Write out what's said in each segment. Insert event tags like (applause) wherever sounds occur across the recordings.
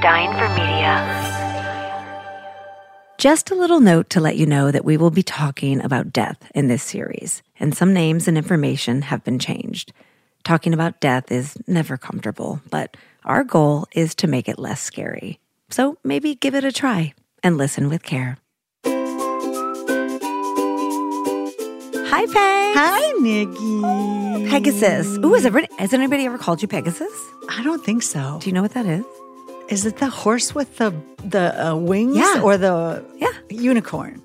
Dying for Media. Just a little note to let you know that we will be talking about death in this series, and some names and information have been changed. Talking about death is never comfortable, but our goal is to make it less scary. So maybe give it a try and listen with care. Hi, Peg. Hi, Nikki. Pegasus. Ooh, has, ever, has anybody ever called you Pegasus? I don't think so. Do you know what that is? Is it the horse with the the uh, wings Yeah. or the Yeah. unicorn?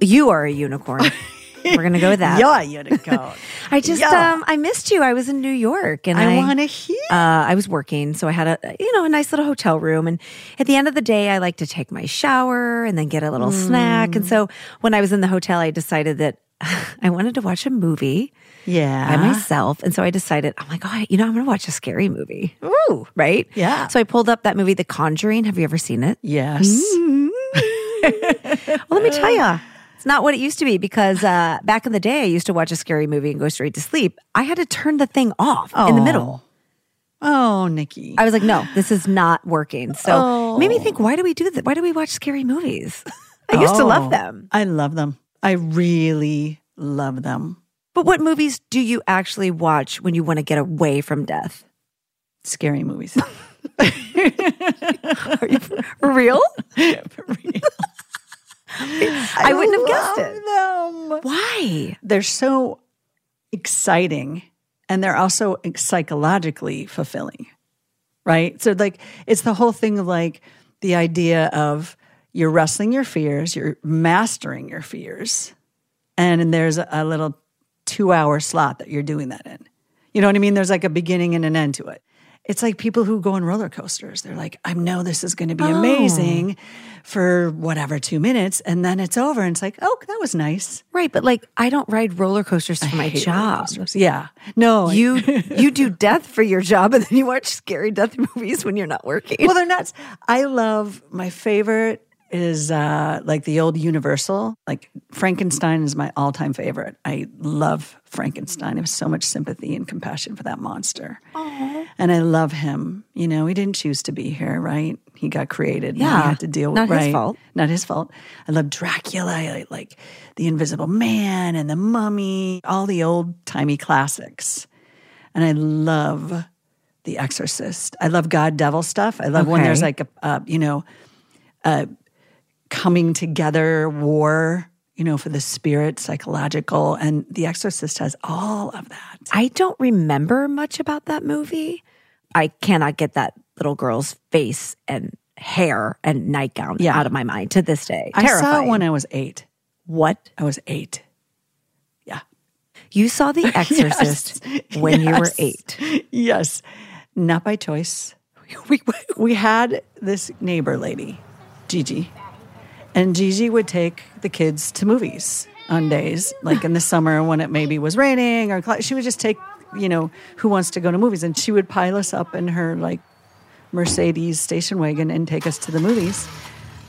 You are a unicorn. (laughs) We're gonna go with that. Yeah, unicorn. (laughs) I just Yeah. um I missed you. I was in New York and I, I want to hear. uh, I was working, so I had a you know a nice little hotel room. And at the end of the day, I like to take my shower and then get a little snack. And so when I was in the hotel, I decided that (laughs) I wanted to watch a movie yeah. by myself. And so I decided, I'm like, oh, you know, I'm going to watch a scary movie. Ooh, right? Yeah. So I pulled up that movie, The Conjuring. Have you ever seen it? Yes. (laughs) Well, let me tell you. It's not what it used to be because uh, back in the day, I used to watch a scary movie and go straight to sleep. I had to turn the thing off in the middle. Oh, Nikki. I was like, no, this is not working. So it made me think, why do we do that? Why do we watch scary movies? (laughs) I used to love Oh, them. I love them. I really love them. But what movies do you actually watch when you want to get away from death? Scary movies. (laughs) Are you for real? I wouldn't have guessed it. Them. Why? They're so exciting and they're also psychologically fulfilling. Right? So like it's the whole thing of like the idea of you're wrestling your fears, you're mastering your fears. And there's a, a little 2-hour slot that you're doing that in. You know what I mean? There's like a beginning and an end to it. It's like people who go on roller coasters. They're like, I know this is going to be oh. amazing for whatever two minutes, and then it's over, and it's like, oh, that was nice. Right, but like I don't ride roller coasters for my hate roller job. Yeah, no, You you do (laughs) death for your job, and then you watch scary death (laughs) movies when you're not working. well, they're nuts. I love my favorite is uh, like the old Universal. Like Frankenstein is my all time favorite. I love Frankenstein. I have so much sympathy and compassion for that monster. And I love him. You know, he didn't choose to be here, right? He got created. and he Yeah, had to deal with not his fault. Not his fault. I love Dracula. I like the Invisible Man and the Mummy. All the old timey classics. And I love The Exorcist. I love God Devil stuff. I love when there's like a, a you know, a coming together war, you know, for the spirit, psychological, and The Exorcist has all of that. I don't remember much about that movie. I cannot get that little girl's face and hair and nightgown Yeah. out of my mind to this day. I saw Terrifying. it when I was eight. what? I was eight. Yeah. You saw The (laughs) Exorcist when you were eight. Yes. Not by choice. (laughs) We, we had this neighbor lady, Gigi, and Gigi would take the kids to movies on days, like in the (laughs) summer when it maybe was raining or she would just take, you know, who wants to go to movies. And she would pile us up in her like Mercedes station wagon and take us to the movies.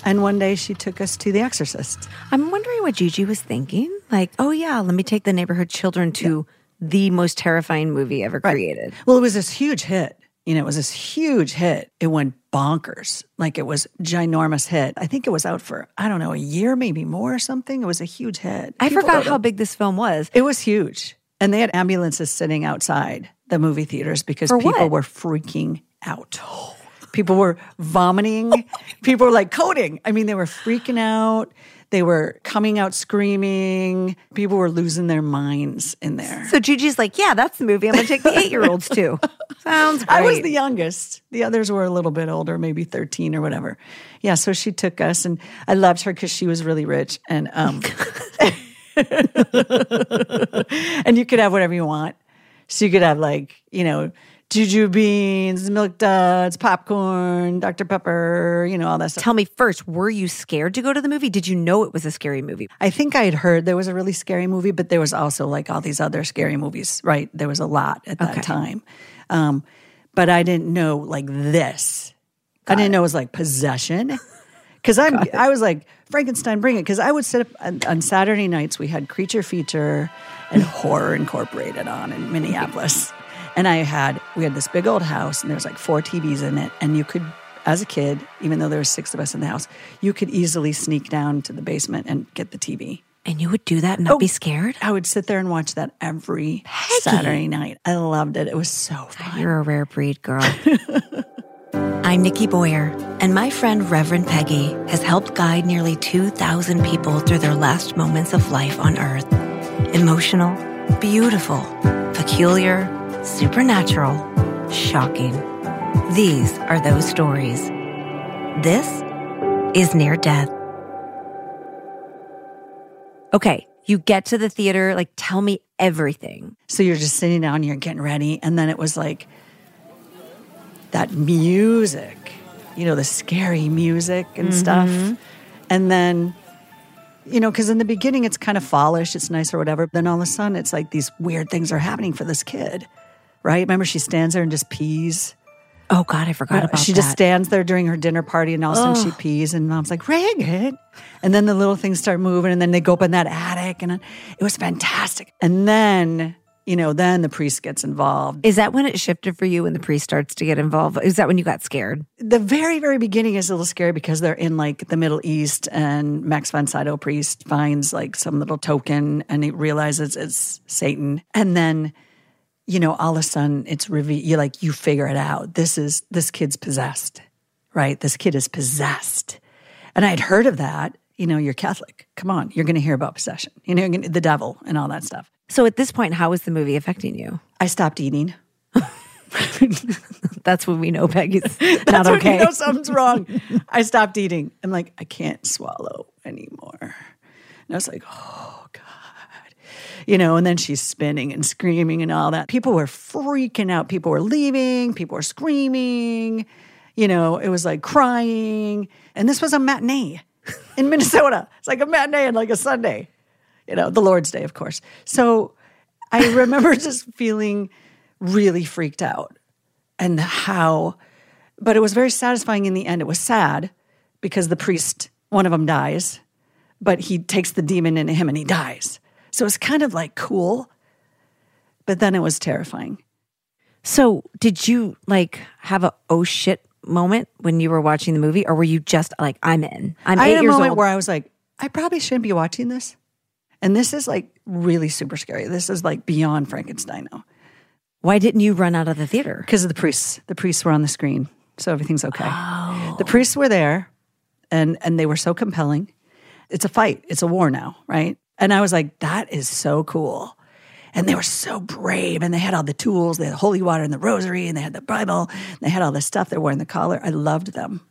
And one day she took us to The Exorcist. I'm wondering what Gigi was thinking. Like, oh yeah, let me take the neighborhood children to the most terrifying movie ever created. Well, it was this huge hit. You know, it was this huge hit. It went bonkers. Like it was ginormous hit. I think it was out for, I don't know, a year, maybe more or something. It was a huge hit. I People forgot how big this film was. It was huge. And they had ambulances sitting outside the movie theaters because For people what? were freaking out. People were vomiting. (laughs) people were like coding. I mean, they were freaking out. They were coming out screaming. People were losing their minds in there. So Gigi's like, yeah, that's the movie I'm going to take the (laughs) eight year olds too. Sounds great. I was the youngest. The others were a little bit older, maybe 13 or whatever. Yeah, so she took us and I loved her because she was really rich and um (laughs) and you could have whatever you want. So you could have like, you know, juju beans, milk duds, popcorn, Dr. Pepper, you know, all that stuff. Tell me first, were you scared to go to the movie? Did you know it was a scary movie? I think I had heard there was a really scary movie, but there was also like all these other scary movies, right? There was a lot at that Okay. time. Um, but I didn't know like this. I didn't know it was like possession. Because I'm, I was like Frankenstein, bring it. Because I would sit up on, on Saturday nights. We had Creature Feature and Horror Incorporated on in Minneapolis, and I had we had this big old house, and there was like four TVs in it, and you could as a kid, even though there were six of us in the house, you could easily sneak down to the basement and get the TV. And you would do that and not Oh. be scared? I would sit there and watch that every Saturday night. I loved it. It was so fun. You're a rare breed, girl. (laughs) I'm Nikki Boyer, and my friend Reverend Peggy has helped guide nearly 2,000 people through their last moments of life on Earth. Emotional, beautiful, peculiar, supernatural, shocking. These are those stories. This is Near Death. Okay, you get to the theater, like, tell me everything. So you're just sitting down, you're getting ready, and then it was like that music, you know, the scary music and mm-hmm. stuff. And then, you know, because in the beginning it's kind of fallish, it's nice or whatever. Then all of a sudden it's like these weird things are happening for this kid, right? Remember, she stands there and just pees. Oh, God, I forgot uh, about that. she that. just stands there during her dinner party and all of a sudden she pees and mom's like, Regan. And then the little things start moving and then they go up in that attic and it was fantastic. And then, you know, then the priest gets involved. Is that when it shifted for you when the priest starts to get involved? Is that when you got scared? The very, very beginning is a little scary because they're in like the Middle East and Max von Sydow priest finds like some little token and he realizes it's Satan. And then, you know, all of a sudden it's revealed, you like, you figure it out. This is, this kid's possessed, right? This kid is possessed. And I'd heard of that. You know, you're Catholic. Come on, you're going to hear about possession, you know, gonna- the devil and all that stuff. So at this point, how is the movie affecting you? I stopped eating. (laughs) That's when we know Peggy's (laughs) not That's when okay. you know something's wrong. I stopped eating. I'm like, I can't swallow anymore. And I was like, oh God. You know, and then she's spinning and screaming and all that. People were freaking out. People were leaving. People were screaming. You know, it was like crying. And this was a matinee (laughs) in Minnesota. It's like a matinee and like a Sunday. You know, the Lord's Day, of course. So I (laughs) remember just feeling really freaked out and how but it was very satisfying in the end. It was sad because the priest, one of them dies, but he takes the demon into him and he dies. So it was kind of like cool, but then it was terrifying. So did you like have a oh shit moment when you were watching the movie, or were you just like, I'm in? I'm I eight had a moment old. where I was like, I probably shouldn't be watching this. And this is like really super scary. This is like beyond Frankenstein now. Why didn't you run out of the theater? Because of the priests. The priests were on the screen. So everything's okay. Oh. The priests were there and and they were so compelling. It's a fight. It's a war now, right? And I was like, that is so cool. And they were so brave and they had all the tools. They had holy water and the rosary and they had the Bible. They had all this stuff. They're wearing the collar. I loved them.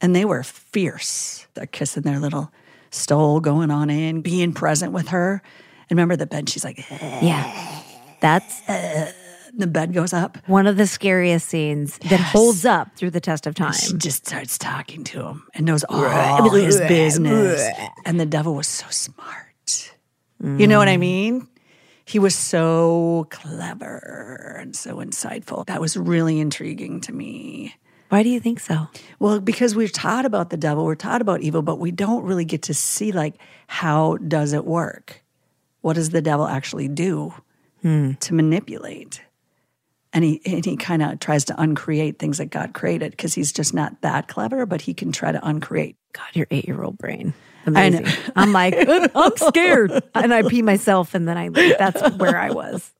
And they were fierce. They're kissing their little stole going on in, being present with her. And remember the bed, she's like, eh. Yeah. That's eh. the bed goes up. one of the scariest scenes that holds up through the test of time. She just starts talking to him and knows all his business. And the devil was so smart. You know what I mm. mean? He was so clever and so insightful. That was really intriguing to me. Why do you think so? Well, because we're taught about the devil, we're taught about evil, but we don't really get to see like how does it work? What does the devil actually do hmm. to manipulate? And he and he kind of tries to uncreate things that God created because he's just not that clever, but he can try to uncreate. God, your eight year old brain. I know. Amazing. I'm like, uh, I'm (laughs) scared. And I pee myself and then I leave. That's where I was.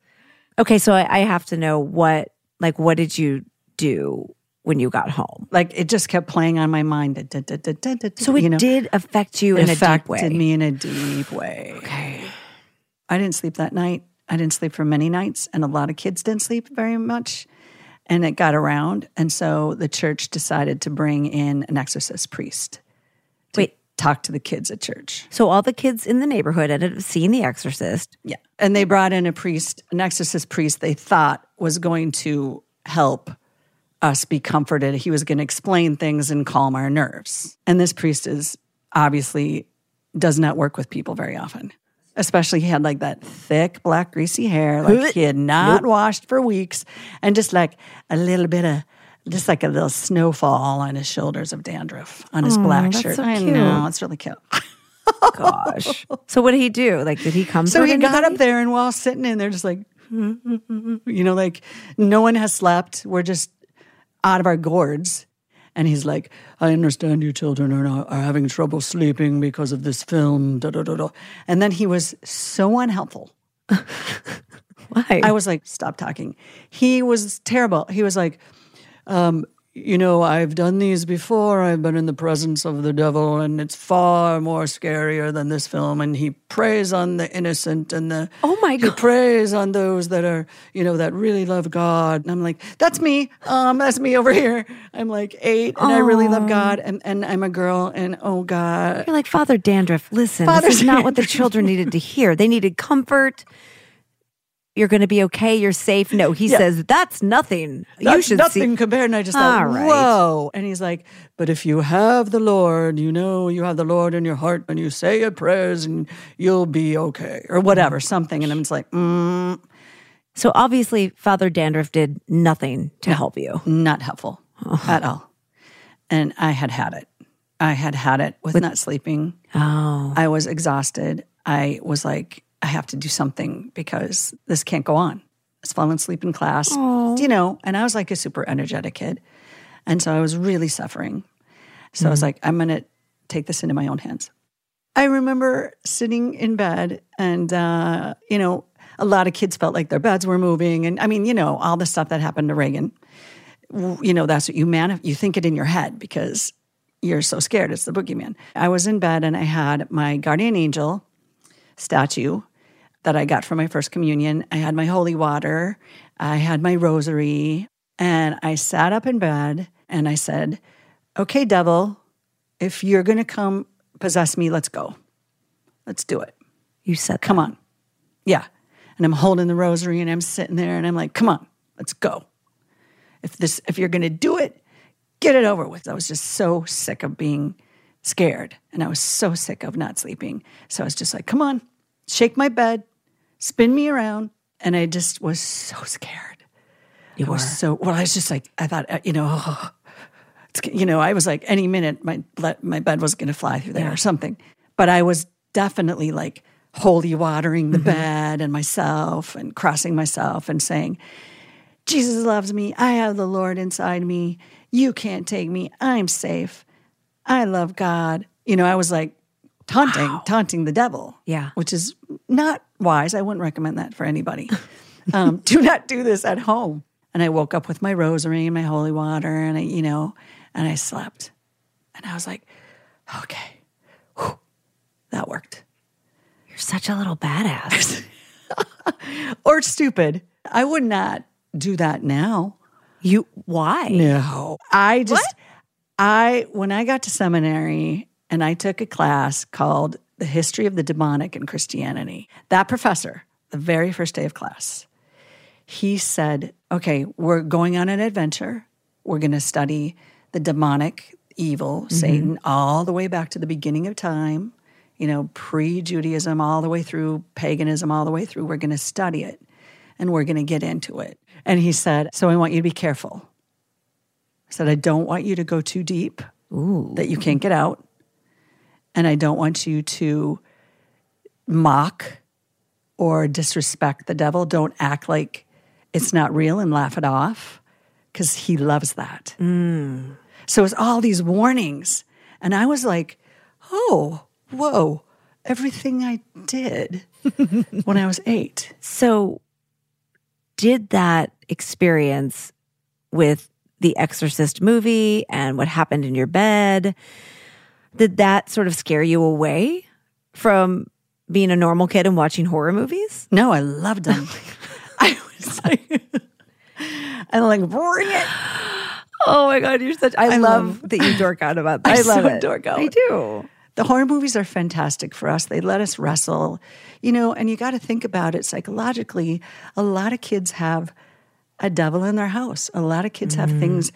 Okay, so I, I have to know what like what did you do when you got home? Like it just kept playing on my mind. Da, da, da, So it you know, did affect you it in a deep affected way. me in a deep way. Okay. I didn't sleep that night. I didn't sleep for many nights, and a lot of kids didn't sleep very much. And it got around. And so the church decided to bring in an exorcist priest. Talk to the kids at church. So all the kids in the neighborhood ended up seeing The Exorcist. Yeah. And they brought in a priest, an exorcist priest they thought was going to help us be comforted. He was going to explain things and calm our nerves. And this priest is obviously does not work with people very often. Especially he had like that thick black greasy hair, like he had not washed for weeks, and just like a little bit of just like a little snowfall on his shoulders of dandruff on his black that's shirt. so I cute. know, it's really cute. Gosh. so what did he do? Like, did he come? So he got up there and while sitting in there, just like, you know, like no one has slept. We're just out of our gourds. And he's like, I understand you children are, not, are having trouble sleeping because of this film. Da, da, da, da. And then he was so unhelpful. (laughs) Why? I was like, stop talking. He was terrible. He was like, um, you know, I've done these before. I've been in the presence of the devil, and it's far more scarier than this film. And he preys on the innocent and the Oh my god, He preys on those that are, you know, that really love God. And I'm like, that's me. Um, that's me over here. I'm like eight, and I really love God, and and I'm a girl, and oh God, You're like, Father Dandruff, listen, Father this is not what the children needed to hear. They needed comfort. You're going to be okay. You're safe. No, he Yeah. says, that's nothing. you should nothing see. compared. And I just thought, right. whoa. And he's like, but if you have the Lord, you know, you have the Lord in your heart and you say your prayers and you'll be okay or whatever, something. And I'm just like, mm, So obviously, Father Dandruff did nothing to help you. not helpful at all. And I had had it. I had had it with, not sleeping. Oh, I was exhausted. I was like, I have to do something because this can't go on. I was falling asleep in class, you know, and I was like a super energetic kid. And so I was really suffering. So I was like, I'm going to take this into my own hands. I remember sitting in bed and, uh, you know, a lot of kids felt like their beds were moving. And I mean, you know, all the stuff that happened to Regan, you know, that's what you manif- you think it in your head because you're so scared. It's the boogeyman. I was in bed and I had my guardian angel statue that I got for my first communion. I had my holy water, I had my rosary, and I sat up in bed and I said, Okay, devil, if you're going to come possess me, let's go. Let's do it. you said Come on. Yeah. And I'm holding the rosary and I'm sitting there and I'm like, come on, let's go. If this if you're gonna do it, get it over with. I was just so sick of being scared. And I was so sick of not sleeping. So I was just like, come on, shake my bed, spin me around. And I just was so scared. You I were. was so well, I was just like, I thought, uh, you know, oh, (sighs) it's, you know, I was like, any minute my my bed was going to fly through there or something. But I was definitely like holy watering the bed and myself and crossing myself and saying, Jesus loves me. I have the Lord inside me. You can't take me. I'm safe. I love God. You know, I was like taunting, taunting the devil. Yeah. Which is not wise. I wouldn't recommend that for anybody. (laughs) um, do not do this at home. And I woke up with my rosary and my holy water and I, you know, and I slept. And I was like, okay, Whew. that worked. You're such a little badass. (laughs) Or stupid. I would not do that now. you, why? No. I just, I, when I got to seminary and I took a class called The History of the Demonic in Christianity, that professor, the very first day of class, he said, okay, we're going on an adventure. We're going to study the demonic evil, mm-hmm. Satan, all the way back to the beginning of time, you know, pre Judaism, all the way through paganism, all the way through. We're going to study it and we're going to get into it. And he said, So I want you to be careful. I said, I don't want you to go too deep that you can't get out. And I don't want you to mock or disrespect the devil. Don't act like it's not real and laugh it off because he loves that. Mm. So it's all these warnings. And I was like, oh, whoa, everything I did (laughs) when I was eight. So, did that experience with the Exorcist movie and what happened in your bed, did that sort of scare you away from being a normal kid and watching horror movies? No, I loved them. (laughs) I was (laughs) like, I'm like, bring it. Oh my god, you're such! I, love, that you dork out about (laughs) that. I I love so it. dork out. I do. The horror movies are fantastic for us. They let us wrestle, you know, and you got to think about it psychologically. A lot of kids have a devil in their house. A lot of kids have things mm.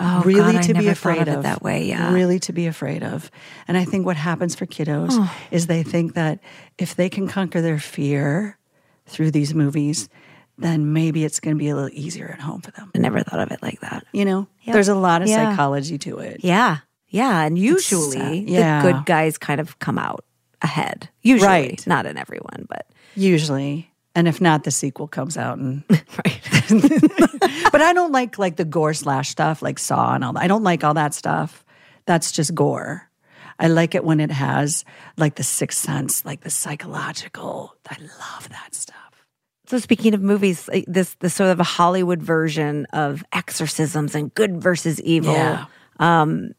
Oh, really God, to be afraid of of. that way, yeah. Really to be afraid of. And I think what happens for kiddos oh. is they think that if they can conquer their fear through these movies, then maybe it's going to be a little easier at home for them. I never thought of it like that. You know, there's a lot of Yeah. psychology to it. Yeah, yeah, and usually. Yeah. the good guys kind of come out ahead. Usually, Right. not in everyone, but Usually. And if not, the sequel comes out and (laughs) right. (laughs) but I don't like like the gore slash stuff, like Saw and all that. I don't like all that stuff. That's just gore. I like it when it has like the sixth sense, like the psychological. I love that stuff. So speaking of movies, this this sort of a Hollywood version of exorcisms and good versus evil Yeah. um,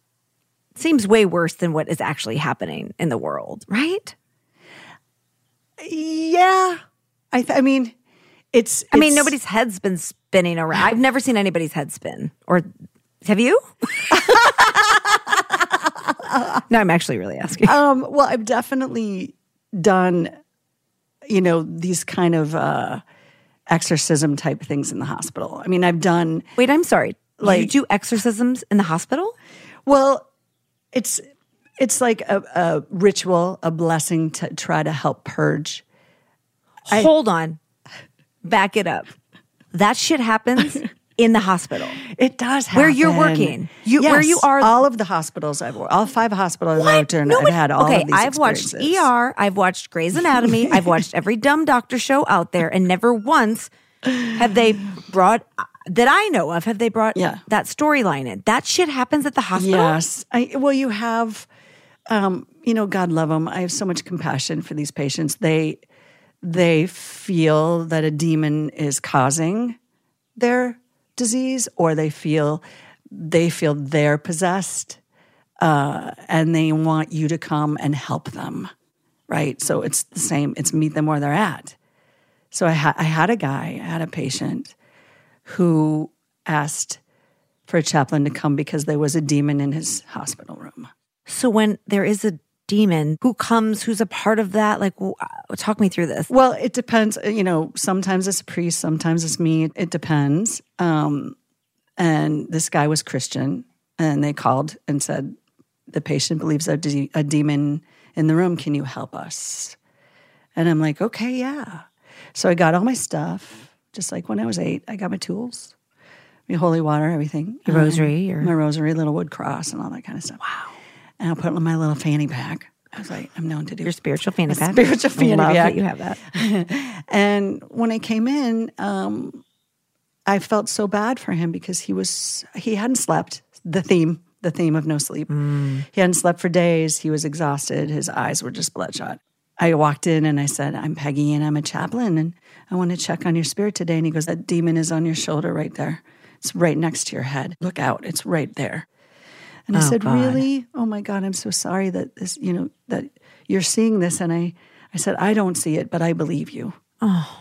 seems way worse than what is actually happening in the world, right? Yeah, I. Th- I mean, it's. I mean, nobody's head's been spinning around. I've never seen anybody's head spin. Or have you? (laughs) no, I'm actually really asking. Um, well, I've definitely done, you know, these kind of uh, exorcism type things in the hospital. I mean, I've done. Wait, I'm sorry. Like, you do exorcisms in the hospital? Well, it's it's like a, a ritual, a blessing to try to help purge. Hold on. Back it up. That shit happens (laughs) in the hospital. It does happen. Where you're working. You- where you are- All of the hospitals I've worked, all five hospitals I've worked in, I've had all okay, of these I've watched. ER, I've watched Grey's Anatomy, I've watched (laughs) every dumb doctor show out there, and never once have they brought that I know of have they brought Yeah. that storyline in. That shit happens at the hospital. Yes. I, well, you have, um, you know, God love them. I have so much compassion for these patients. They they feel that a demon is causing their disease, or they feel they feel they're possessed, uh, and they want you to come and help them. Right. So it's the same. It's meet them where they're at. So I, ha- I had a guy, I had a patient who asked for a chaplain to come because there was a demon in his hospital room. So when there is a demon who comes, who's a part of that, like w- uh, talk me through this. Well, it depends. uh, You know, sometimes it's a priest, sometimes it's me. It depends. Um, and this guy was Christian, and they called and said, The patient believes a, de- a demon in the room. Can you help us? And I'm like, Okay, yeah. So I got all my stuff, just like when I was eight. I got my tools, my holy water, everything. Your rosary, your- my rosary, little wood cross, and all that kind of stuff. Wow. And I put it in my little fanny pack. I was like, I'm known to do Your spiritual fanny pack. spiritual fanny Love pack. that you have that. (laughs) And when I came in, um, I felt so bad for him because he was he hadn't slept. The theme, the theme of no sleep. He hadn't slept for days. He was exhausted. His eyes were just bloodshot. I walked in and I said, "I'm Peggy and I'm a chaplain and I want to check on your spirit today." And he goes, "That demon is on your shoulder right there. It's right next to your head. Look out! It's right there." And I Oh, said, God. "Really? Oh my God! I'm so sorry that this, you know, that you're seeing this." And I, I said, "I don't see it, but I believe you." Oh.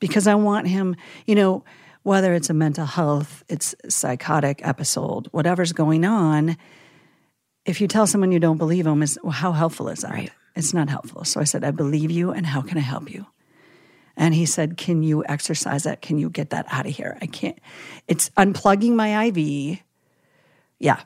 because I want him, you know, whether it's a mental health, it's psychotic episode, whatever's going on. If you tell someone you don't believe them, is well, how helpful is that? Right. It's not helpful. So I said, I believe you, and how can I help you? And he said, Can you exercise that? Can you get that out of here? I can't. It's unplugging my IV. Yeah.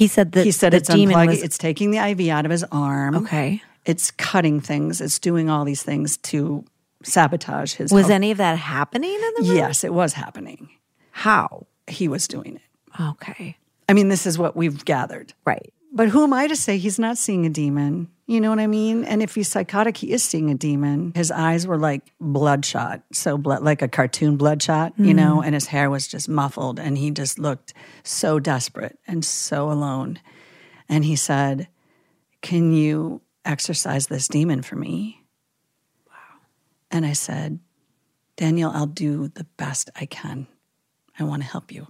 He said that He said it's demon unplugging, was it's taking the IV out of his arm. okay. It's cutting things. It's doing all these things to sabotage his Was health. any of that happening in the room? Yes, it was happening. How? He was doing it. Okay. I mean, this is what we've gathered. Right. But who am I to say he's not seeing a demon? You know what I mean? And if he's psychotic, he is seeing a demon. His eyes were like bloodshot, so blood, like a cartoon bloodshot, you mm-hmm. know, and his hair was just muffled, and he just looked so desperate and so alone. And he said, "Can you exorcise this demon for me?" Wow. And I said, "Daniel, I'll do the best I can. I want to help you."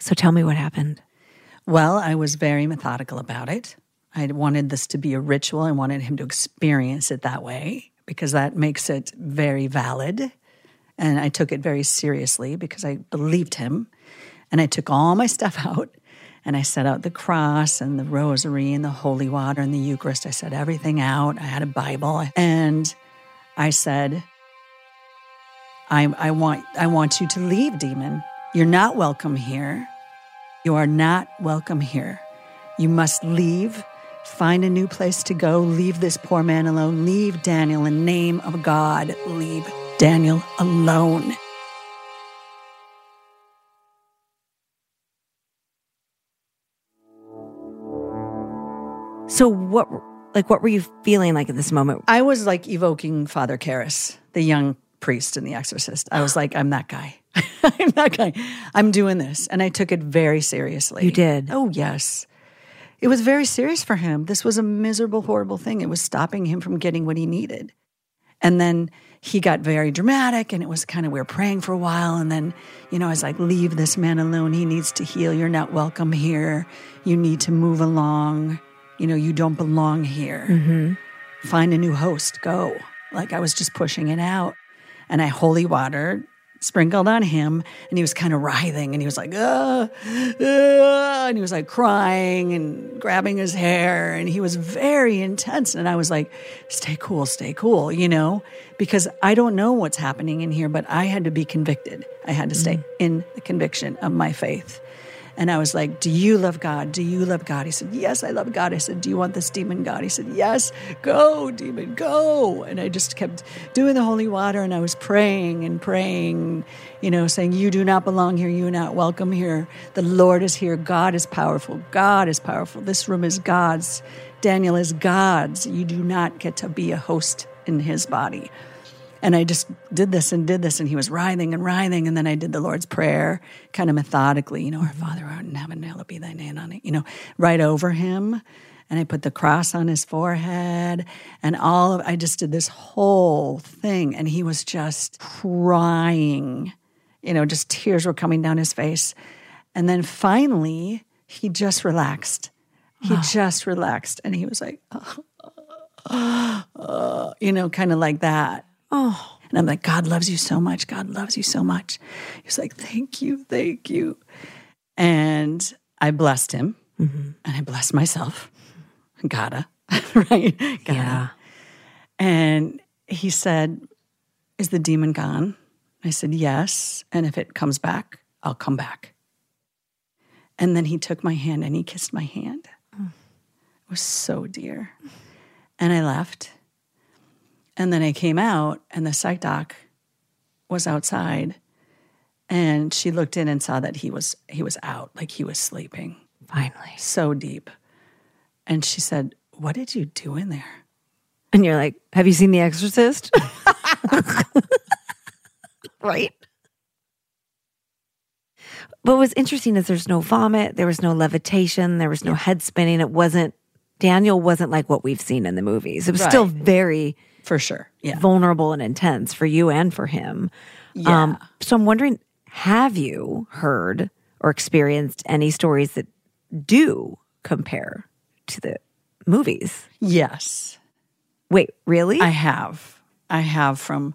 So tell me what happened. Well, I was very methodical about it. I wanted this to be a ritual. I wanted him to experience it that way because that makes it very valid. And I took it very seriously because I believed him. And I took all my stuff (laughs) out and I set out the cross and the rosary and the holy water and the Eucharist. I set everything out. I had a Bible and I said, I, I, want, I want you to leave, demon. You're not welcome here. You are not welcome here. You must leave, find a new place to go, leave this poor man alone, leave Daniel in the name of God, leave Daniel alone. So what like what were you feeling like at this moment? I was like evoking Father Karras, the young priest in The Exorcist. I was like, I'm that guy. (laughs) I'm not going, I'm doing this. And I took it very seriously. You did? Oh, yes. It was very serious for him. This was a miserable, horrible thing. It was stopping him from getting what he needed. And then he got very dramatic and it was kind of, we were praying for a while. And then, you know, I was like, leave this man alone. He needs to heal. You're not welcome here. You need to move along. You know, you don't belong here. Mm-hmm. Find a new host. Go. Like I was just pushing it out. And I holy water sprinkled on him and he was kind of writhing and he was like uh, uh, and he was like crying and grabbing his hair and he was very intense and i was like stay cool stay cool you know? Because i don't know what's happening in here but i had to be convicted. I had to stay in the conviction of my faith and I was like, Do you love God? Do you love God? He said, Yes, I love God. I said, Do you want this demon God? He said, Yes, go, demon, go. And I just kept doing the holy water and I was praying and praying, you know, saying, You do not belong here. You are not welcome here. The Lord is here. God is powerful. God is powerful. This room is God's. Daniel is God's. You do not get to be a host in his body. And I just did this and did this, and he was writhing and writhing. And then I did the Lord's Prayer kind of methodically, you know, Our Father art in heaven, hallowed be thy name on it, you know, right over him. And I put the cross on his forehead, and all of I just did this whole thing, and he was just crying, you know, just tears were coming down his face. And then finally, he just relaxed. He just relaxed, and he was like, (laughs) you know, kind of like that. Oh. And I'm like, God loves you so much. God loves you so much. He's like, thank you, thank you. And I blessed him Mm-hmm. and I blessed myself. Gotta, (laughs) right? Gotta. Yeah. And he said, Is the demon gone? I said, Yes. And if it comes back, I'll come back. And then he took my hand and he kissed my hand. It was so dear. And I left. And then I came out, and the psych doc was outside. And she looked in and saw that he was he was out, like he was sleeping Finally. so deep. And she said, What did you do in there? And you're like, have you seen The Exorcist? (laughs) right? What was interesting is there's no vomit, there was no levitation, there was no head spinning. It wasn't, Daniel wasn't like what we've seen in the movies. It was still very For sure. Yeah. vulnerable and intense for you and for him. Um, yeah. so I'm wondering, have you heard or experienced any stories that do compare to the movies? Yes. Wait, really? I have. I have from,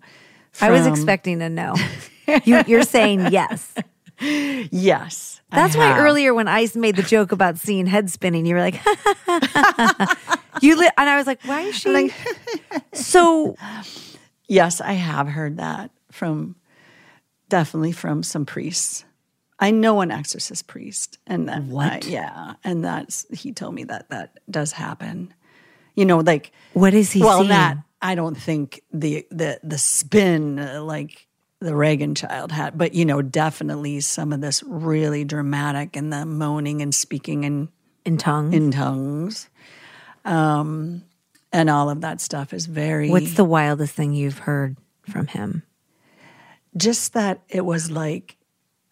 I was expecting a no. (laughs) you, you're saying yes. Yes. I That's why earlier when Ice made the joke about seeing head spinning, you were like, (laughs) (laughs) (laughs) you li-, and I was like, why is she? (laughs) so Yes, I have heard that from definitely from some priests. I know an exorcist priest, and that, What? I- yeah, and that's he told me that that does happen. You know, like what is he well, seeing? not I don't think the the the spin uh, like the Regan child had, but you know, definitely some of this really dramatic and the moaning and speaking in in tongues? in tongues, um, and all of that stuff is very. What's the wildest thing you've heard from him? just that it was like (laughs)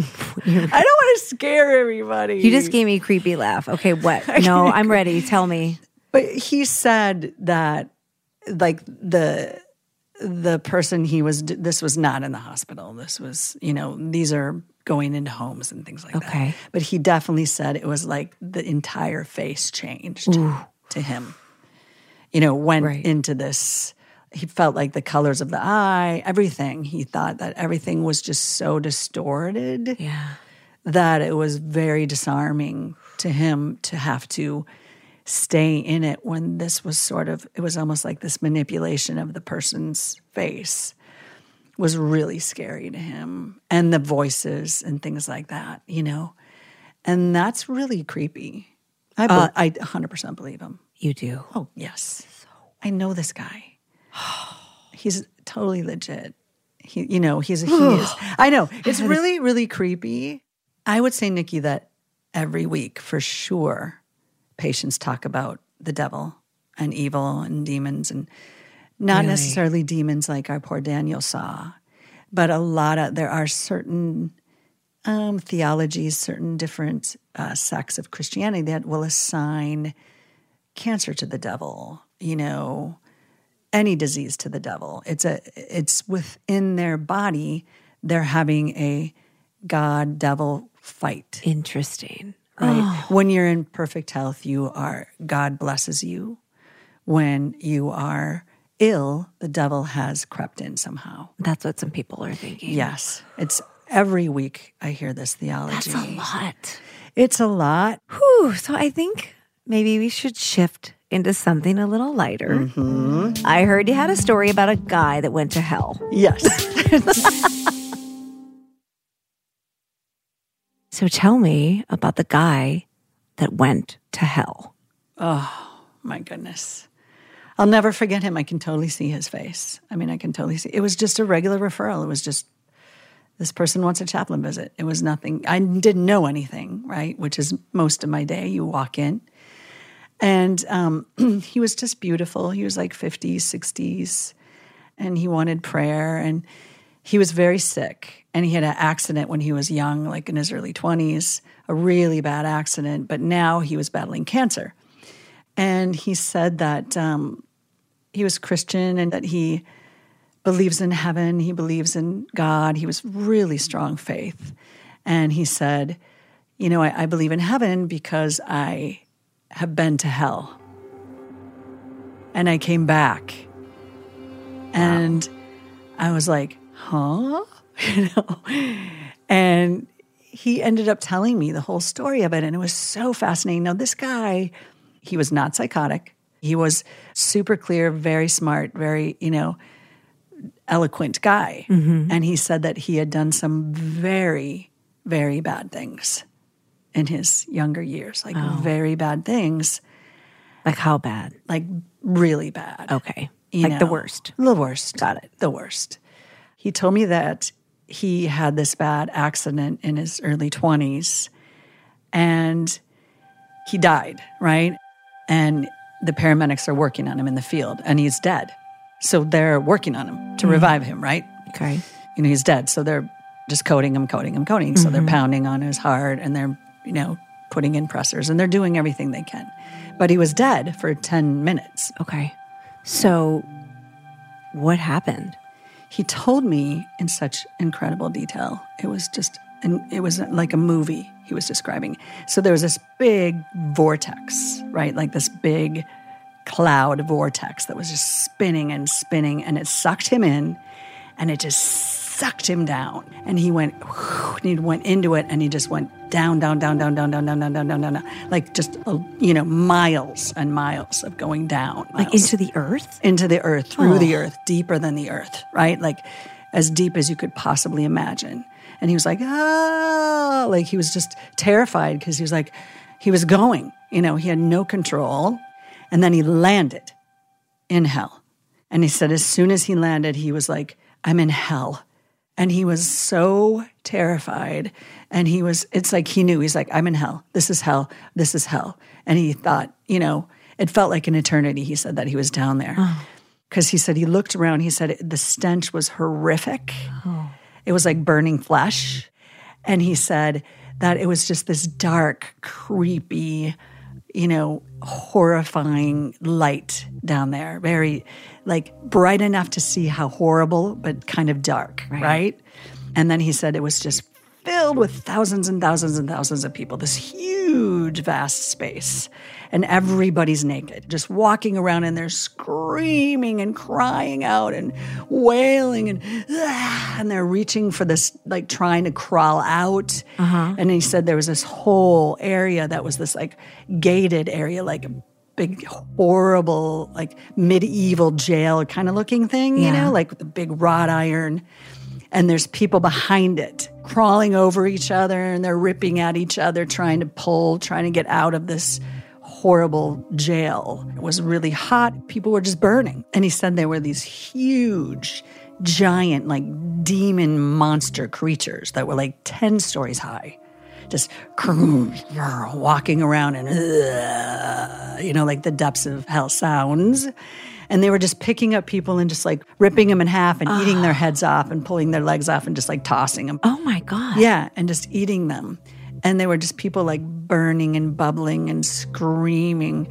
I don't want to scare everybody. You just gave me a creepy laugh. Okay, what? (laughs) No, I'm ready. Tell me. but he said that like the the person he was this was not in the hospital. This was, you know, these are going into homes and things like that. Okay. But he definitely said it was like the entire face changed to him. You know, went Right. into this he felt like the colors of the eye, everything. He thought that everything was just so distorted Yeah. that it was very disarming to him to have to stay in it when this was sort of it was almost like this manipulation of the person's face was really scary to him and the voices and things like that you know? And that's really creepy. I uh, bel i 100% believe him. You do. oh yes. I know this guy. (sighs) He's totally legit. He you know he's a he is. I know. It's really really creepy. I would say nikki that every week for sure patients talk about the devil and evil and demons and Not Really? necessarily demons like our poor Daniel saw, but a lot of there are certain um, theologies, certain different uh, sects of Christianity that will assign cancer to the devil. You know, any disease to the devil. It's a it's within their body. They're having a God devil fight. Interesting. Right. When you're in perfect health, you are God blesses you. When you are ill, the devil has crept in somehow. That's what some people are thinking. Yes. It's every week I hear this theology. That's a lot. It's a lot. Whew. So I think maybe we should shift into something a little lighter. Mm-hmm. I heard you had a story about a guy that went to hell. Yes. (laughs) So tell me about the guy that went to hell. Oh, my goodness. I'll never forget him. I can totally see his face. I mean, I can totally see. It was just a regular referral. It was just this person wants a chaplain visit. It was nothing. I didn't know anything, right? Which is most of my day. You walk in. And um, (clears throat) he was just beautiful. He was like 50s, 60s, and he wanted prayer. And he was very sick. And he had an accident when he was young, like in his early 20s, a really bad accident. But now he was battling cancer. And he said that um, he was Christian and that he believes in heaven, he believes in God. He was really strong faith. And he said, You know, I, I believe in heaven because I have been to hell. And I came back. And I was like, huh? (laughs) You know? And he ended up telling me the whole story of it. And it was so fascinating. Now, this guy, he was not psychotic. He was super clear, very smart, very, you know, eloquent guy. Mm-hmm. And he said that he had done some very, very bad things in his younger years, like oh. very bad things, Like how bad? like really bad. Okay. you like the worst. The worst. Got it. The worst. He told me that he had this bad accident in his early 20s and he died, right? And the paramedics are working on him in the field and he's dead. So they're working on him to mm-hmm. revive him, right? Okay. You know, he's dead. So they're just coding him, coding him, coding. So they're mm-hmm. pounding on his heart and they're, you know, putting in pressors and they're doing everything they can. But he was dead for 10 minutes. Okay. So what happened? he told me in such incredible detail. It was just, and it was like a movie he was describing. So there was this big vortex, right? Like this big cloud vortex that was just spinning and spinning, and it sucked him in, and it just sucked him down. And he went, and he went into it, and he just went down, down, down, down, down, down, down, down, down, down, down, down. like just uh, you know miles and miles of going down, Like into the earth? into the earth, through the earth, deeper than the earth, right? Like as deep as you could possibly imagine. And he was like, ah, like he was just terrified because he was like, he was going, you know, he had no control. And then he landed in hell. And he said, as soon as he landed, he was like, I'm in hell. And he was so terrified. And he was, it's like he knew, he's like, I'm in hell. This is hell. This is hell. And he thought, you know, it felt like an eternity. He said that he was down there. Because he said he looked around, he said the stench was horrific. It was like burning flesh. And he said that it was just this dark, creepy, you know, horrifying light down there. Very like bright enough to see how horrible, but kind of dark, right? And then he said it was just filled with thousands and thousands and thousands of people, this huge, vast space. And everybody's naked, just walking around and they're screaming and crying out and wailing and "Ah," and they're reaching for this, like trying to crawl out. And he said there was this whole area that was this like gated area, like a big, horrible, like medieval jail kind of looking thing, you Yeah. know, like with the big wrought iron and there's people behind it crawling over each other and they're ripping at each other trying to pull trying to get out of this horrible jail. It was really hot. People were just burning. And he said there were these huge giant like demon monster creatures that were like 10 stories high. Just walking around and uh, you know like the depths of hell sounds And they were just picking up people and just like ripping them in half and eating their ah. heads off and pulling their legs off and just like tossing them. Oh my God. Yeah, and just eating them. And they were just people like burning and bubbling and screaming.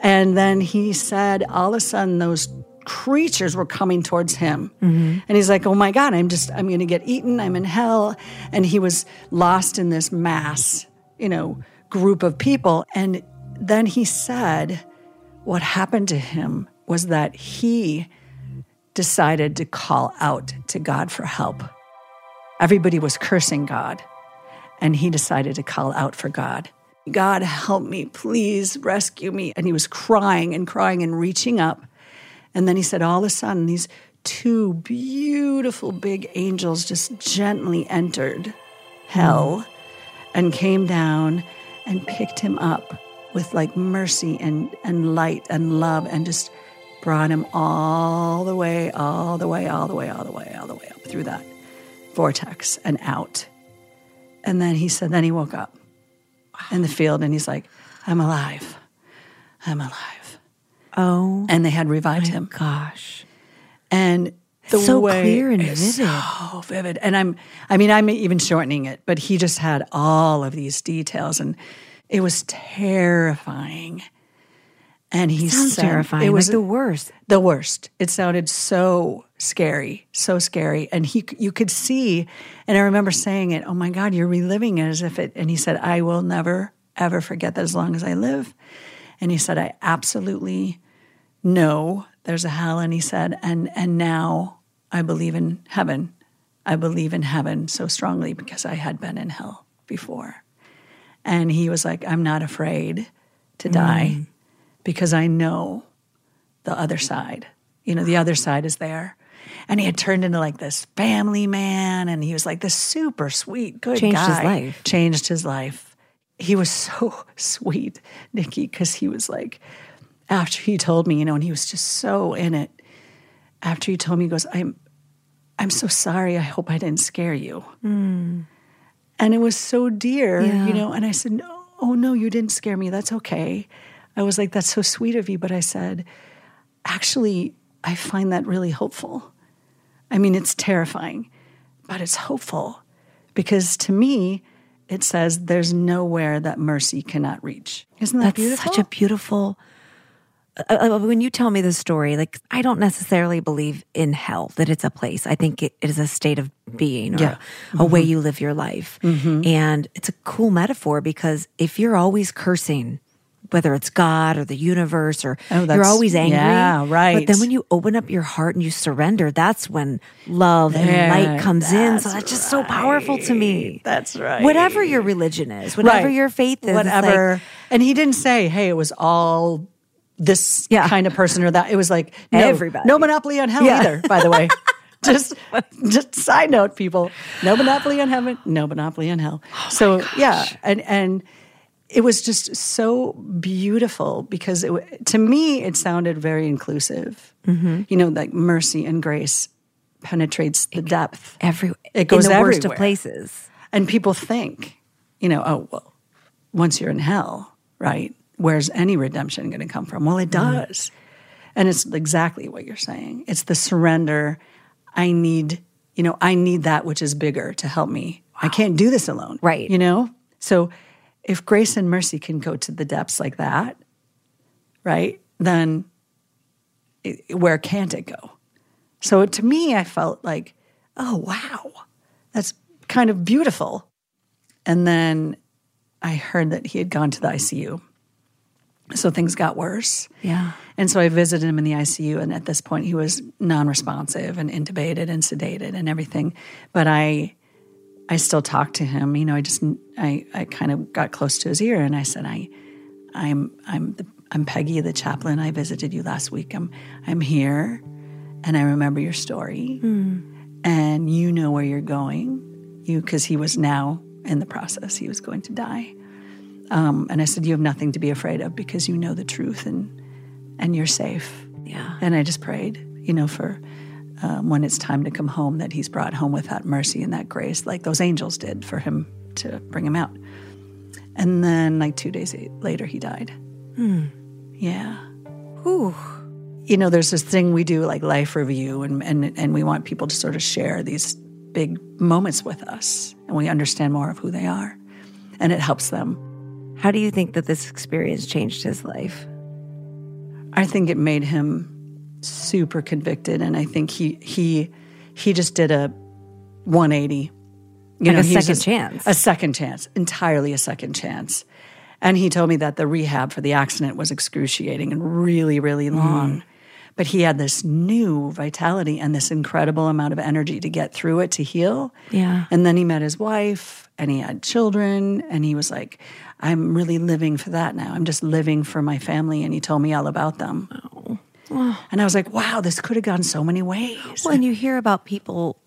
And then he said, all of a sudden, those creatures were coming towards him. Mm-hmm. And he's like, oh my God, I'm just, I'm going to get eaten. I'm in hell. And he was lost in this mass, you know, group of people. And then he said, what happened to him was that he decided to call out to God for help. Everybody was cursing God, and he decided to call out for God. God, help me, please rescue me. And he was crying and crying and reaching up. And then he said, all of a sudden, these two beautiful big angels just gently entered hell and came down and picked him up with like mercy and, and light and love and just brought him all the way, all the way, all the way, all the way, all the way up through that vortex and out. And then he said, then he woke up in the field and he's like, I'm alive. I'm alive. Oh And they had revived him. gosh. And the So way clear and vivid. So vivid. And I'm I mean, I'm even shortening it, but he just had all of these details and it was terrifying. And he Sounds said terrifying. it was like the worst. the worst. It sounded so scary, so scary. And he, you could see, and I remember saying it, oh my God, you're reliving it as if it, and he said, I will never, ever forget that as long as I live. And he said, I absolutely know there's a hell. And he said, and, and now I believe in heaven. I believe in heaven so strongly because I had been in hell before. And he was like, I'm not afraid to die mm. Because I know the other side. You know, the other side is there. And he had turned into like this family man, and he was like this super sweet, good Changed his life. Changed his life. He was (laughs) so sweet, Nikki, because he was like, after he told me, you know, and he was just so in it. After he told me, he goes, "I'm, I'm so sorry. I hope I didn't scare you." Hmm. And it was so dear, Yeah. you know. And I said, "No, oh no, you didn't scare me. That's okay." I was like, "That's so sweet of you," but I said, "Actually, I find that really hopeful. I mean, it's terrifying, but it's hopeful because to me, it says there's nowhere that mercy cannot reach. Isn't that That's beautiful? such a beautiful. Uh, uh, when you tell me this story, like I don't necessarily believe in hell that it's a place. I think it, is a state of being or Yeah. a way you live your life, and it's a cool metaphor because if you're always cursing. Whether it's God or the universe, or Oh, you're always angry, yeah, right. But then when you open up your heart and you surrender, that's when love and light comes in. So that's just so powerful to me. That's right. Whatever your religion is, whatever Right. your faith is, it's like- whatever. and he didn't say, "Hey, it was all this Yeah. kind of person or that." It was like no, Everybody. No monopoly on hell Yeah. either. By the way, (laughs) just just side note, people. No monopoly on heaven. No monopoly on hell. Oh so yeah, and and it was just so beautiful because it, to me it sounded very inclusive. Mm-hmm. You know, like mercy and grace penetrates the depth. every It goes in the worst of everywhere. places. And people think, you know, oh, well, once you're in hell, right? Where's any redemption going to come from? Well, it Mm-hmm. does. And it's exactly what you're saying. It's the surrender. I need, you know, I need that which is bigger to help me. I can't do this alone. Right. You know? So if grace and mercy can go to the depths like that, right? Then it, where can't it go? So to me, I felt like, oh, wow, that's kind of beautiful. And then I heard that he had gone to the ICU. So things got worse. Yeah. And so I visited him in the ICU, and at this point, he was non-responsive and intubated and sedated and everything. But I, I still talked to him. You know, I just, I, I kind of got close to his ear, and I said, I, I'm, I'm, the, I'm Peggy, the chaplain. I visited you last week. I'm, I'm here, and I remember your story, and you know where you're going. You, because he was now in the process. He was going to die. Um, and I said, You have nothing to be afraid of because you know the truth and and you're safe. Yeah. And I just prayed, you know, for um, when it's time to come home, that he's brought home with that mercy and that grace, like those angels did for him to bring him out. And then, like two days later, he died. Yeah. Whew. you know, there's this thing we do like life review, and and and we want people to sort of share these big moments with us, and we understand more of who they are, and it helps them. How do you think that this experience changed his life? I think it made him super convicted, and I think he he he just did a 180. You Like a he's second chance. A second chance, entirely a second chance. And he told me that the rehab for the accident was excruciating and really, really Mm-hmm. long. But he had this new vitality and this incredible amount of energy to get through it, to heal. Yeah. And then he met his wife and he had children. And he was like, I'm really living for that now. I'm just living for my family. And he told me all about them. (sighs) And I was like, wow, this could have gone so many ways. Well, and you hear about people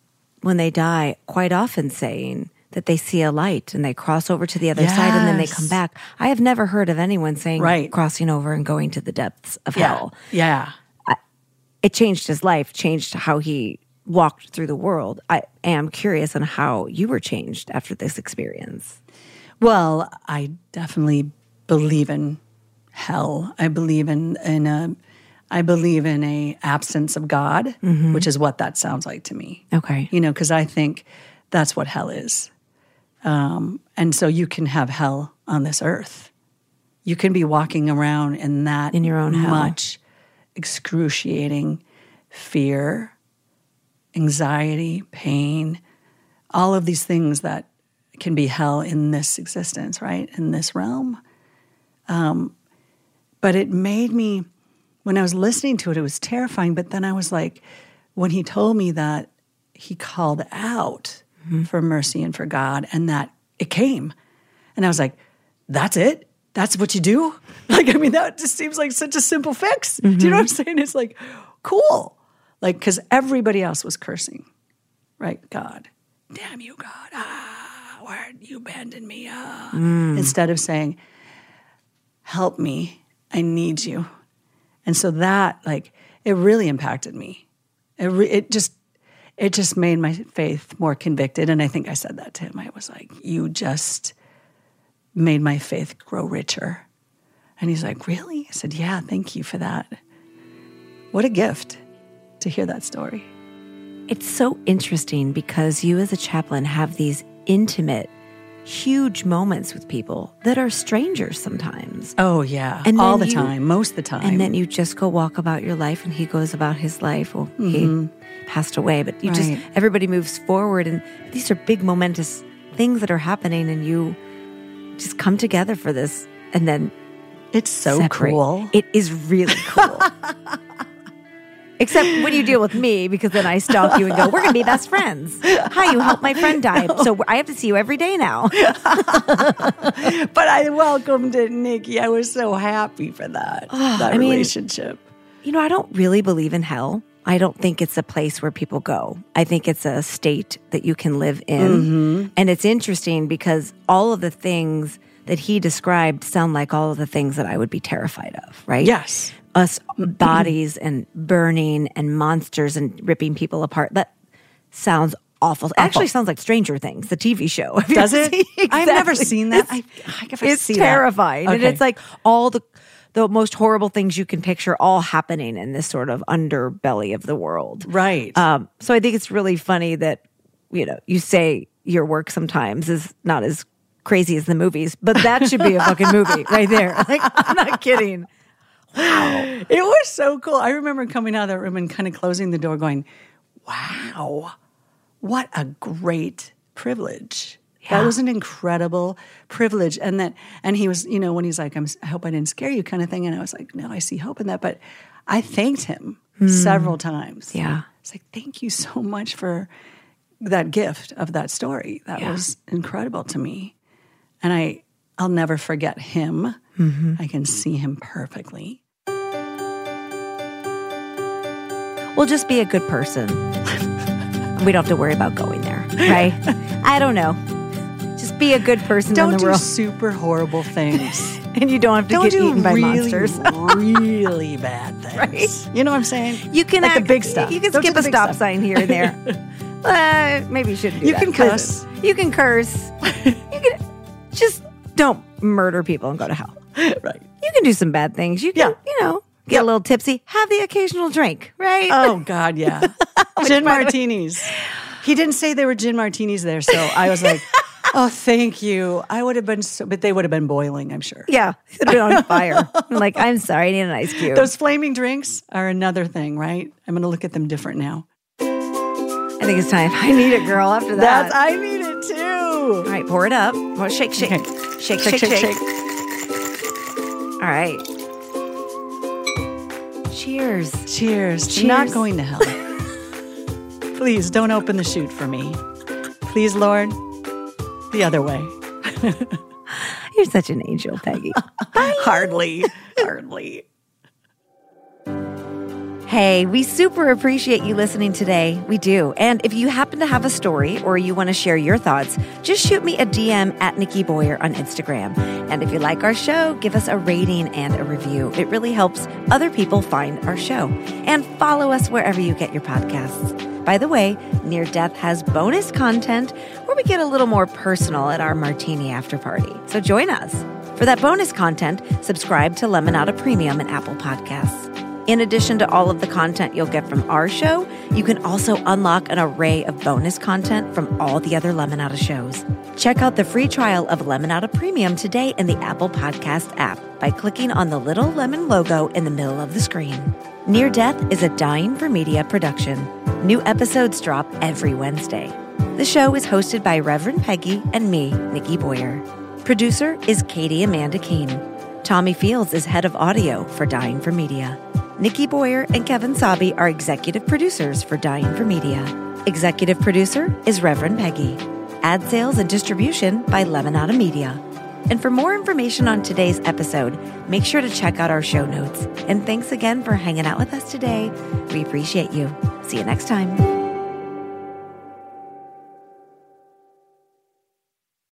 when they die quite often saying that they see a light and they cross over to the other side and then they come back. I have never heard of anyone saying Right. crossing over and going to the depths of yeah. hell. Yeah. It changed his life, changed how he walked through the world. I am curious on how you were changed after this experience. Well, I definitely believe in hell. I believe in in a I believe in a absence of God, which is what that sounds like to me. Okay. You know, because I think that's what hell is. Um, and so you can have hell on this earth. You can be walking around in that In your own hell. much excruciating fear, anxiety, pain, all of these things that can be hell in this existence, right? In this realm. Um, but it made me, when I was listening to it, it was terrifying. But then I was like, when he told me that he called out for mercy and for God, and that it came. And I was like, that's it? That's what you do? (laughs) Like, I mean, that just seems like such a simple fix. Do you know what I'm saying? It's like, cool. Like, because everybody else was cursing, right? God, damn you, God. Ah, why you abandon me? Ah. Instead of saying, help me, I need you. And so that, like, it really impacted me. It, re- it just, it just made my faith more convicted. And I think I said that to him. I was like, you just made my faith grow richer. And he's like, really? I said, yeah, thank you for that. What a gift to hear that story. It's so interesting because you, as a chaplain, have these intimate, huge moments with people that are strangers sometimes. Oh, yeah. And all the you- time, most of the time. And then you just go walk about your life and he goes about his life. Well, he passed away, but you just, Mm-hmm. Everybody moves forward. And these are big, momentous things that are happening. And you just come together for this and then it's so separate. cool. It is really cool. (laughs) Except when you deal with me, because then I stalk you and go, "We're gonna be best friends." Hi, you helped my friend die, so I have to see you every day now. (laughs) but I welcomed it, Nikki. I was so happy for that, (sighs) that Ah, I mean- relationship. You know, I don't really believe in hell. I don't think it's a place where people go. I think it's a state that you can live in. Mm-hmm. And it's interesting because all of the things that he described sound like all of the things that I would be terrified of, right? Yes. Us bodies and burning and monsters and ripping people apart. That sounds awful. It actually sounds like Stranger Things, the TV show. (laughs) Have Does it? seen- I've never seen that. It's- I, I it's see that. terrifying and it's like all the the most horrible things you can picture all happening in this sort of underbelly of the world right. um, so i think it's really funny that you know you say your work sometimes is not as crazy as the movies but that should be a fucking movie (laughs) right there like i'm not kidding it was so cool. I remember coming out of that room and kind of closing the door, going, "Wow, what a great privilege." Yeah. That was an incredible privilege, and that, and he was, you know, when he's like, I'm, "I hope I didn't scare you," kind of thing, and I was like, "No, I see hope in that." But I thanked him hmm. several times. Yeah. it's like, "Thank you so much for that gift of that story. That Yeah. was incredible to me, and I, I'll never forget him. Mm-hmm. I can see him perfectly." Well, just be a good person. we don't have to worry about going there, right? (laughs) I don't know. Just be a good person don't in the do world, super horrible things. (laughs) and you don't have to don't get do eaten by really, monsters. (laughs) really bad things. You know what I'm saying? You can like act, the big stuff. You can Don't skip a stop stuff. sign here and there. uh, maybe you shouldn't do You that. can cuss. You can curse. you can just don't murder people and go to hell. right. You can do some bad things. You can, Yeah. you know, get a little tipsy, have the occasional drink, right? Oh God, yeah. (laughs) gin martinis. He didn't say there were gin martinis there, so I was like, (laughs) "Oh, thank you." I would have been, so, but they would have been boiling. I'm sure. yeah, it'd been on (laughs) fire. I'm like, I'm sorry, I need an ice cube. Those flaming drinks are another thing, right? I'm going to look at them different now. I think it's time. I need it, girl. After that, That's I need it too. all right. Pour it up. Well, shake, shake, Okay. shake, shake, shake, All right. Cheers. Cheers. Cheers. Not going to hell. (laughs) Please don't open the chute for me. Please, Lord, the other way. (laughs) You're such an angel, Peggy. (laughs) Hardly. Hardly. Hey, we super appreciate you listening today. We do. And if you happen to have a story or you want to share your thoughts, just shoot me a DM at Nikki Boyer on Instagram. And if you like our show, give us a rating and a review. It really helps other people find our show. And follow us wherever you get your podcasts. By the way, Near Death has bonus content where we get a little more personal at our martini after party. So join us. For that bonus content, subscribe to Lemonada Premium and Apple Podcasts. In addition to all of the content you'll get from our show, you can also unlock an array of bonus content from all the other Lemonada shows. Check out the free trial of Lemonada Premium today in the Apple Podcast app by clicking on the little lemon logo in the middle of the screen. Near Death is a Dying for Media production. New episodes drop every Wednesday. The show is hosted by Reverend Peggy and me, Nikki Boyer. Producer is Katie Amanda Kane. Tommy Fields is head of audio for Dying for Media. Nikki Boyer and Kevin Sabi are executive producers for Dying for Media. Executive producer is Reverend Peggy. Ad sales and distribution by Lemonada Media. And for more information on today's episode, make sure to check out our show notes. And thanks again for hanging out with us today. We appreciate you. See you next time.